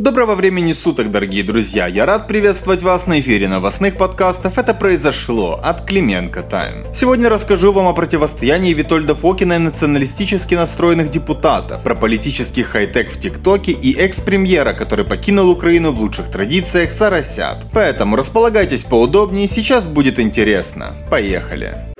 Доброго времени суток, дорогие друзья! Я рад приветствовать вас на эфире новостных подкастов «Это произошло» от Клименко Тайм. Сегодня расскажу вам о противостоянии Витольда Фокина и националистически настроенных депутатов, про политический хай-тек в ТикТоке и экс-премьера, который покинул Украину в лучших традициях Сарасят. Поэтому располагайтесь поудобнее, сейчас будет интересно. Поехали!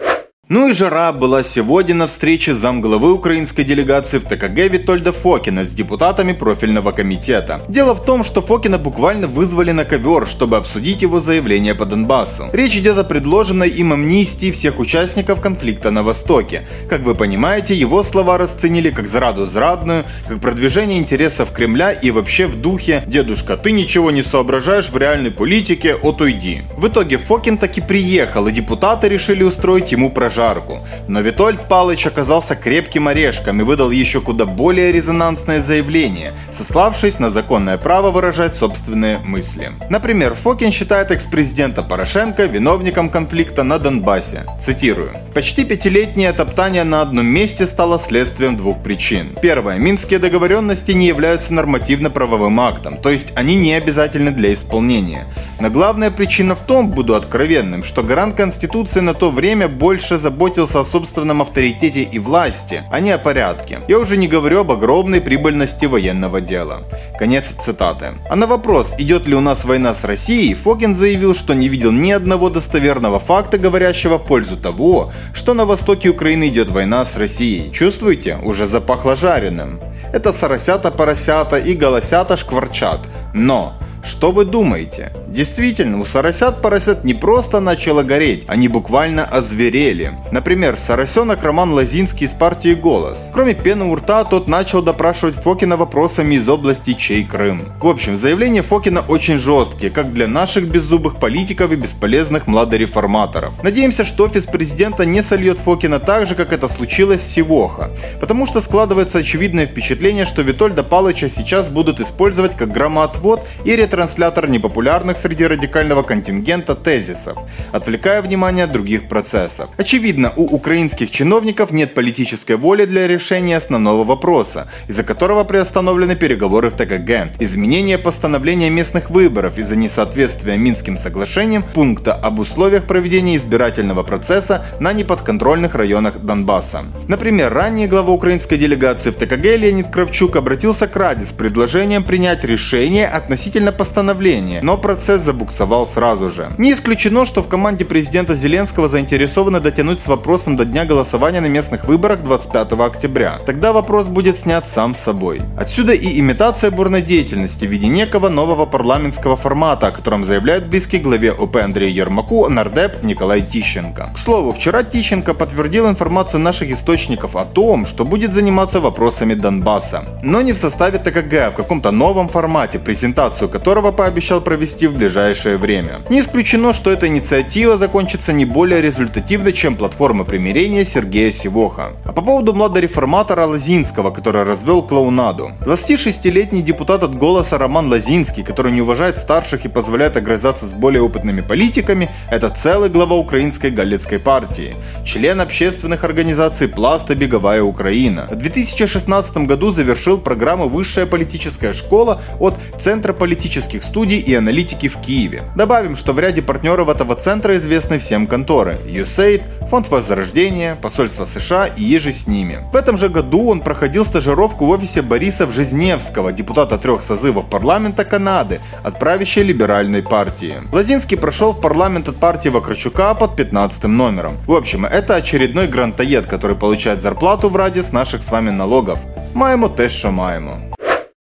Ну и жара была сегодня на встрече замглавы украинской делегации в ТКГ Витольда Фокина с депутатами профильного комитета. Дело в том, что Фокина буквально вызвали на ковер, чтобы обсудить его заявление по Донбассу. Речь идет о предложенной им амнистии всех участников конфликта на Востоке. Как вы понимаете, его слова расценили как зраду зрадную, как продвижение интересов Кремля и вообще в духе «Дедушка, ты ничего не соображаешь в реальной политике, отойди». В итоге Фокин таки приехал, и депутаты решили устроить ему прожарку прожарку. Но Витольд Палыч оказался крепким орешком и выдал еще куда более резонансное заявление, сославшись на законное право выражать собственные мысли. Например, Фокин считает экс-президента Порошенко виновником конфликта на Донбассе. Цитирую. «Почти пятилетнее топтание на одном месте стало следствием двух причин. Первое. Минские договоренности не являются нормативно-правовым актом, то есть они не обязательны для исполнения. Но главная причина в том, буду откровенным, что гарант Конституции на то время больше заботился о собственном авторитете и власти, а не о порядке. Я уже не говорю об огромной прибыльности военного дела. Конец цитаты. А на вопрос, идет ли у нас война с Россией, Фокин заявил, что не видел ни одного достоверного факта, говорящего в пользу того, что на востоке Украины идет война с Россией. Чувствуете? Уже запахло жареным. Это соросята-поросята и голосята шкварчат. Но что вы думаете? Действительно, у соросят поросят не просто начало гореть, они буквально озверели. Например, соросенок Роман Лазинский из партии «Голос». Кроме пены у рта, тот начал допрашивать Фокина вопросами из области «Чей Крым?». В общем, заявления Фокина очень жесткие, как для наших беззубых политиков и бесполезных младореформаторов. Надеемся, что офис президента не сольет Фокина так же, как это случилось с Сивоха, потому что складывается очевидное впечатление, что Витольда Палыча сейчас будут использовать как громоотвод и ретранслировать транслятор непопулярных среди радикального контингента тезисов, отвлекая внимание от других процессов. Очевидно, у украинских чиновников нет политической воли для решения основного вопроса, из-за которого приостановлены переговоры в ТКГ, изменение постановления местных выборов из-за несоответствия Минским соглашениям пункта об условиях проведения избирательного процесса на неподконтрольных районах Донбасса. Например, ранее глава украинской делегации в ТКГ Леонид Кравчук обратился к Раде с предложением принять решение относительно постановление, но процесс забуксовал сразу же. Не исключено, что в команде президента Зеленского заинтересованы дотянуть с вопросом до дня голосования на местных выборах 25 октября. Тогда вопрос будет снят сам собой. Отсюда и имитация бурной деятельности в виде некого нового парламентского формата, о котором заявляет близкий главе ОП Андрею Ермаку нардеп Николай Тищенко. К слову, вчера Тищенко подтвердил информацию наших источников о том, что будет заниматься вопросами Донбасса. Но не в составе ТКГ, а в каком-то новом формате, презентацию которого пообещал провести в ближайшее время. Не исключено, что эта инициатива закончится не более результативно, чем платформа примирения Сергея Сивоха. А по поводу младореформатора Лазинского, который развел клоунаду. 26-летний депутат от «Голоса» Роман Лазинский, который не уважает старших и позволяет огрызаться с более опытными политиками, это целый глава украинской галицкой партии, член общественных организаций «Пласт» и «Беговая Украина». В 2016 году завершил программу «Высшая политическая школа» от Центра политических студий и аналитики в Киеве. Добавим, что в ряде партнеров этого центра известны всем конторы USAID, Фонд Возрождения, Посольство США и еже с ними. В этом же году он проходил стажировку в офисе Бориса Вжезневского, депутата трех созывов парламента Канады от правящей либеральной партии. Лазинский прошел в парламент от партии Вакарчука под 15 номером. В общем, это очередной грантоед, который получает зарплату в раді с наших с вами налогов. Маємо те, що маємо.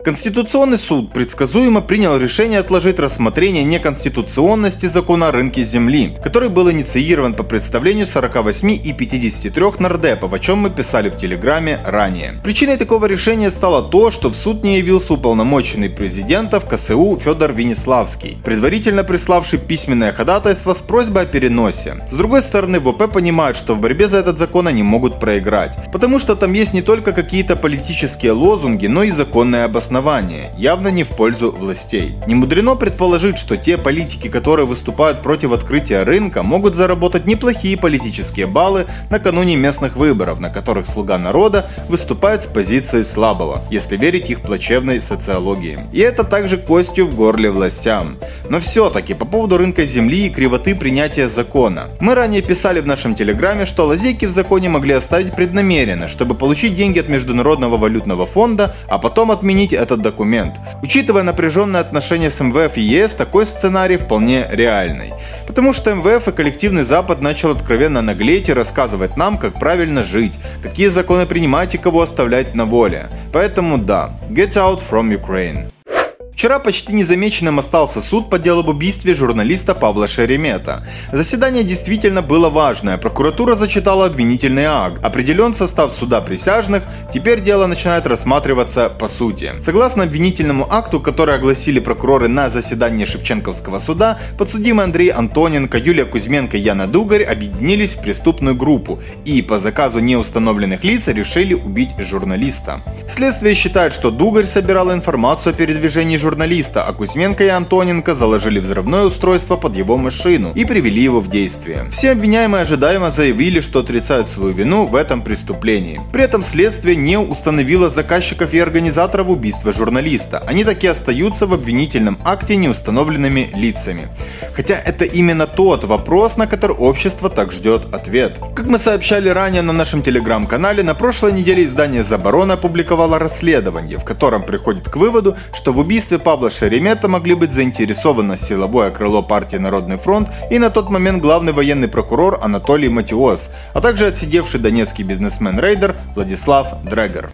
Конституционный суд предсказуемо принял решение отложить рассмотрение неконституционности закона о рынке земли, который был инициирован по представлению 48 и 53 нардепов, о чем мы писали в Телеграме ранее. Причиной такого решения стало то, что в суд не явился уполномоченный президента в КСУ Федор Венеславский, предварительно приславший письменное ходатайство с просьбой о переносе. С другой стороны, ВП понимают, что в борьбе за этот закон они могут проиграть, потому что там есть не только какие-то политические лозунги, но и законное обоснование основания, явно не в пользу властей. Не мудрено предположить, что те политики, которые выступают против открытия рынка, могут заработать неплохие политические баллы накануне местных выборов, на которых слуга народа выступает с позиции слабого, если верить их плачевной социологии. И это также костью в горле властям. Но все-таки по поводу рынка земли и кривоты принятия закона. Мы ранее писали в нашем телеграме, что лазейки в законе могли оставить преднамеренно, чтобы получить деньги от Международного валютного фонда, а потом отменить этот документ. Учитывая напряженные отношения с МВФ и ЕС, такой сценарий вполне реальный. Потому что МВФ и коллективный Запад начал откровенно наглеть и рассказывать нам, как правильно жить, какие законы принимать и кого оставлять на воле. Поэтому да, get out from Ukraine. Вчера почти незамеченным остался суд по делу об убийстве журналиста Павла Шеремета. Заседание действительно было важное. Прокуратура зачитала обвинительный акт. Определен состав суда присяжных. Теперь дело начинает рассматриваться по сути. Согласно обвинительному акту, который огласили прокуроры на заседании Шевченковского суда, подсудимые Андрей Антоненко, Юлия Кузьменко и Яна Дугарь объединились в преступную группу и по заказу неустановленных лиц решили убить журналиста. Следствие считает, что Дугарь собирал информацию о передвижении журналиста, а Кузьменко и Антоненко заложили взрывное устройство под его машину и привели его в действие. Все обвиняемые ожидаемо заявили, что отрицают свою вину в этом преступлении. При этом следствие не установило заказчиков и организаторов убийства журналиста. Они таки остаются в обвинительном акте неустановленными лицами. Хотя это именно тот вопрос, на который общество так ждет ответ. Как мы сообщали ранее на нашем телеграм-канале, на прошлой неделе издание «Заборона» опубликовало расследование, в котором приходит к выводу, что в убийстве убийстве Павла Шеремета могли быть заинтересовано силовое крыло партии Народный фронт и на тот момент главный военный прокурор Анатолий Матиос, а также отсидевший донецкий бизнесмен-рейдер Владислав Дрегер.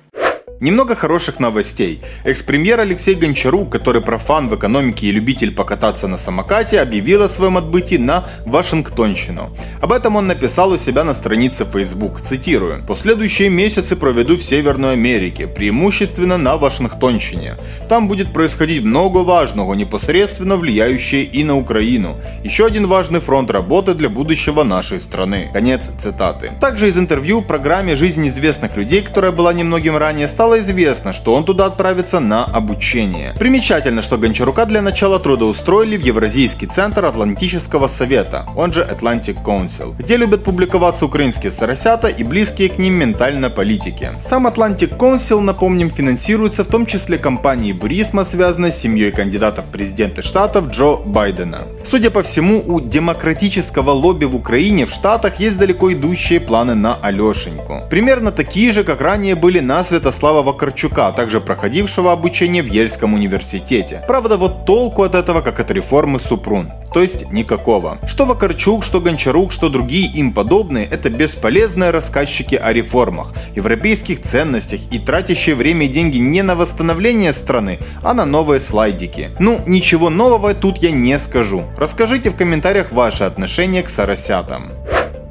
Немного хороших новостей. Экс-премьер Алексей Гончарук, который профан в экономике и любитель покататься на самокате, объявил о своем отбытии на Вашингтонщину. Об этом он написал у себя на странице Facebook, цитирую. «Последующие месяцы проведу в Северной Америке, преимущественно на Вашингтонщине. Там будет происходить много важного, непосредственно влияющее и на Украину. Еще один важный фронт работы для будущего нашей страны». Конец цитаты. Также из интервью программе «Жизнь известных людей», которая была немногим ранее, стала стало известно, что он туда отправится на обучение. Примечательно, что Гончарука для начала трудоустроили в Евразийский центр Атлантического совета, он же Atlantic Council, где любят публиковаться украинские старосята и близкие к ним ментально политики. Сам Atlantic Council, напомним, финансируется в том числе компанией Бурисма, связанной с семьей кандидатов в президенты штатов Джо Байдена. Судя по всему, у демократического лобби в Украине в Штатах есть далеко идущие планы на Алешеньку. Примерно такие же, как ранее были на Святослава Вячеслава Вакарчука, а также проходившего обучение в Ельском университете. Правда, вот толку от этого, как от реформы Супрун. То есть никакого. Что Вакарчук, что Гончарук, что другие им подобные, это бесполезные рассказчики о реформах, европейских ценностях и тратящие время и деньги не на восстановление страны, а на новые слайдики. Ну, ничего нового тут я не скажу. Расскажите в комментариях ваше отношение к соросятам.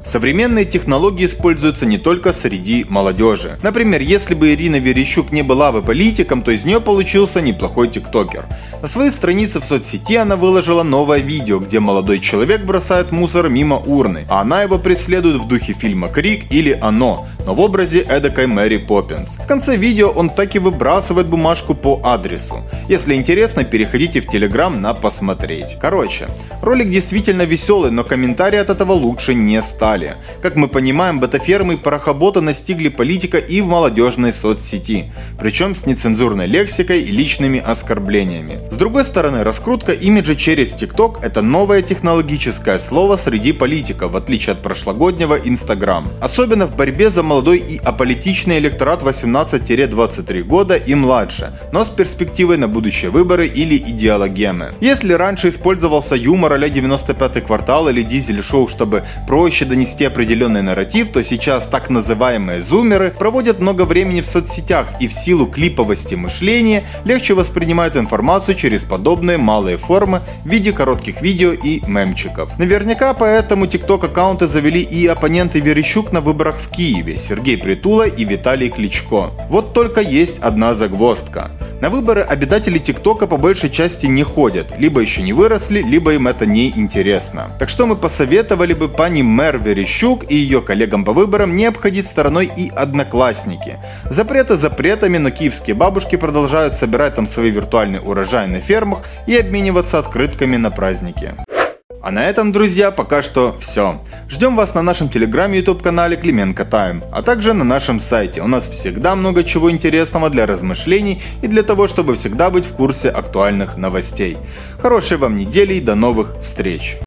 Современные технологии используются не только среди молодежи. Например, если бы Ирина Верещук не была бы политиком, то из нее получился неплохой тиктокер. На своей странице в соцсети она выложила новое видео, где молодой человек бросает мусор мимо урны, а она его преследует в духе фильма «Крик» или «Оно», но в образе эдакой Мэри Поппинс. В конце видео он так и выбрасывает бумажку по адресу. Если интересно, переходите в Телеграм на посмотреть. Короче, ролик действительно веселый, но комментарии от этого лучше не стали далее. Как мы понимаем, бета-фермы и парохобота настигли политика и в молодежной соцсети, причем с нецензурной лексикой и личными оскорблениями. С другой стороны, раскрутка имиджа через TikTok – это новое технологическое слово среди политиков, в отличие от прошлогоднего Instagram. Особенно в борьбе за молодой и аполитичный электорат 18-23 года и младше, но с перспективой на будущие выборы или идеологемы. Если раньше использовался юмор а 95 квартал или дизель-шоу, чтобы проще донести донести определенный нарратив, то сейчас так называемые зумеры проводят много времени в соцсетях и в силу клиповости мышления легче воспринимают информацию через подобные малые формы в виде коротких видео и мемчиков. Наверняка поэтому TikTok аккаунты завели и оппоненты Верещук на выборах в Киеве Сергей Притула и Виталий Кличко. Вот только есть одна загвоздка. На выборы обитатели ТикТока по большей части не ходят, либо еще не выросли, либо им это не интересно. Так что мы посоветовали бы пани мэр Верещук и ее коллегам по выборам не обходить стороной и одноклассники. Запреты запретами, но киевские бабушки продолжают собирать там свои виртуальный урожай на фермах и обмениваться открытками на праздники. А на этом, друзья, пока что все. Ждем вас на нашем телеграме и YouTube канале Клименко Тайм, а также на нашем сайте. У нас всегда много чего интересного для размышлений и для того, чтобы всегда быть в курсе актуальных новостей. Хорошей вам недели и до новых встреч!